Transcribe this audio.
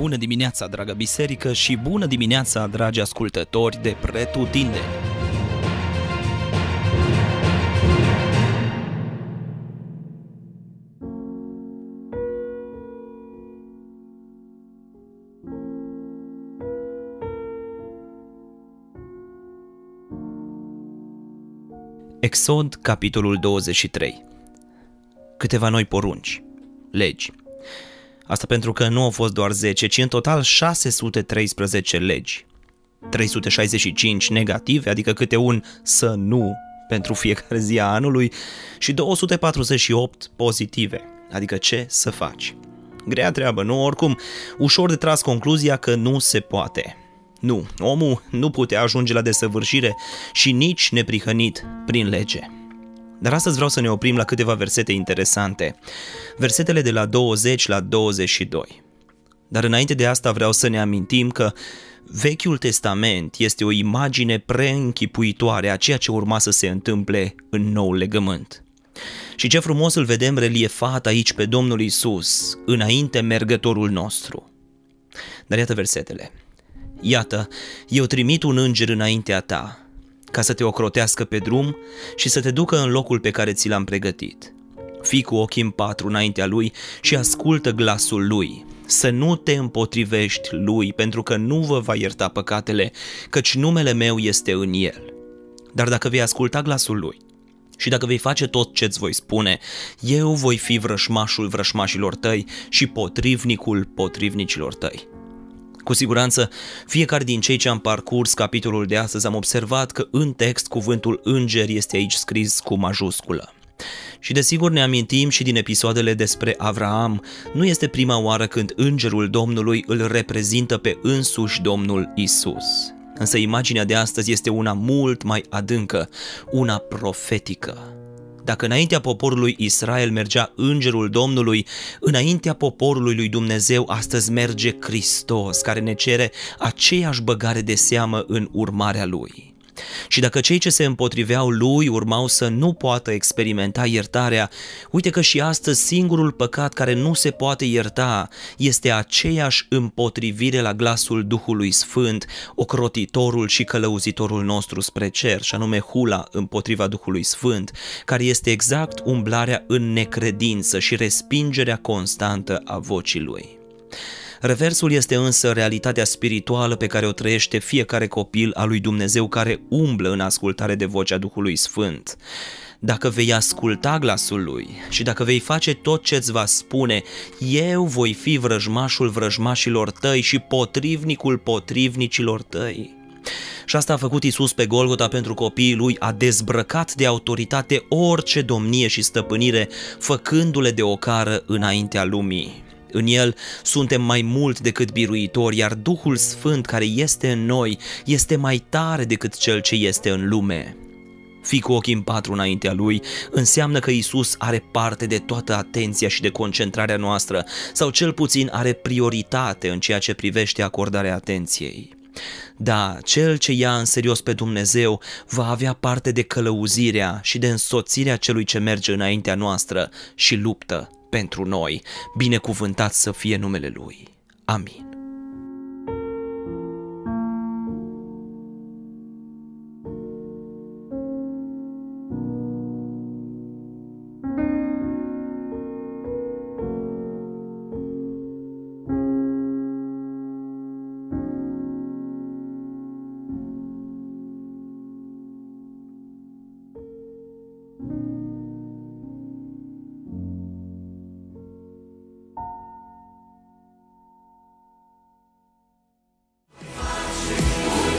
Bună dimineața, dragă biserică, și bună dimineața, dragi ascultători de Pretutindeni! Exod, capitolul 23 Câteva noi porunci, legi. Asta pentru că nu au fost doar 10, ci în total 613 legi. 365 negative, adică câte un să nu pentru fiecare zi a anului și 248 pozitive, adică ce să faci. Grea treabă, nu? Oricum, ușor de tras concluzia că nu se poate. Nu, omul nu putea ajunge la desăvârșire și nici neprihănit prin lege. Dar astăzi vreau să ne oprim la câteva versete interesante. Versetele de la 20 la 22. Dar înainte de asta vreau să ne amintim că Vechiul Testament este o imagine preînchipuitoare a ceea ce urma să se întâmple în nou legământ. Și ce frumos îl vedem reliefat aici pe Domnul Isus, înainte mergătorul nostru. Dar iată versetele. Iată, eu trimit un înger înaintea ta, ca să te ocrotească pe drum și să te ducă în locul pe care ți l-am pregătit. Fii cu ochii în patru înaintea lui și ascultă glasul lui, să nu te împotrivești lui, pentru că nu vă va ierta păcatele, căci numele meu este în el. Dar dacă vei asculta glasul lui și dacă vei face tot ce-ți voi spune, eu voi fi vrășmașul vrășmașilor tăi și potrivnicul potrivnicilor tăi. Cu siguranță, fiecare din cei ce am parcurs capitolul de astăzi am observat că în text cuvântul înger este aici scris cu majusculă. Și desigur ne amintim și din episoadele despre Avraam, nu este prima oară când îngerul Domnului îl reprezintă pe însuși Domnul Isus. Însă imaginea de astăzi este una mult mai adâncă, una profetică. Dacă înaintea poporului Israel mergea îngerul Domnului, înaintea poporului lui Dumnezeu astăzi merge Hristos, care ne cere aceeași băgare de seamă în urmarea lui. Și dacă cei ce se împotriveau lui urmau să nu poată experimenta iertarea, uite că și astăzi singurul păcat care nu se poate ierta este aceeași împotrivire la glasul Duhului Sfânt, ocrotitorul și călăuzitorul nostru spre cer, și anume hula împotriva Duhului Sfânt, care este exact umblarea în necredință și respingerea constantă a vocii lui. Reversul este însă realitatea spirituală pe care o trăiește fiecare copil al lui Dumnezeu care umblă în ascultare de vocea Duhului Sfânt. Dacă vei asculta glasul lui și dacă vei face tot ce îți va spune, eu voi fi vrăjmașul vrăjmașilor tăi și potrivnicul potrivnicilor tăi. Și asta a făcut Isus pe Golgota pentru copiii lui, a dezbrăcat de autoritate orice domnie și stăpânire, făcându-le de ocară înaintea lumii. În el suntem mai mult decât biruitori, iar Duhul Sfânt care este în noi este mai tare decât cel ce este în lume. Fii cu ochii în patru înaintea lui înseamnă că Isus are parte de toată atenția și de concentrarea noastră, sau cel puțin are prioritate în ceea ce privește acordarea atenției. Da, cel ce ia în serios pe Dumnezeu va avea parte de călăuzirea și de însoțirea celui ce merge înaintea noastră și luptă pentru noi. Binecuvântat să fie numele Lui. Amin.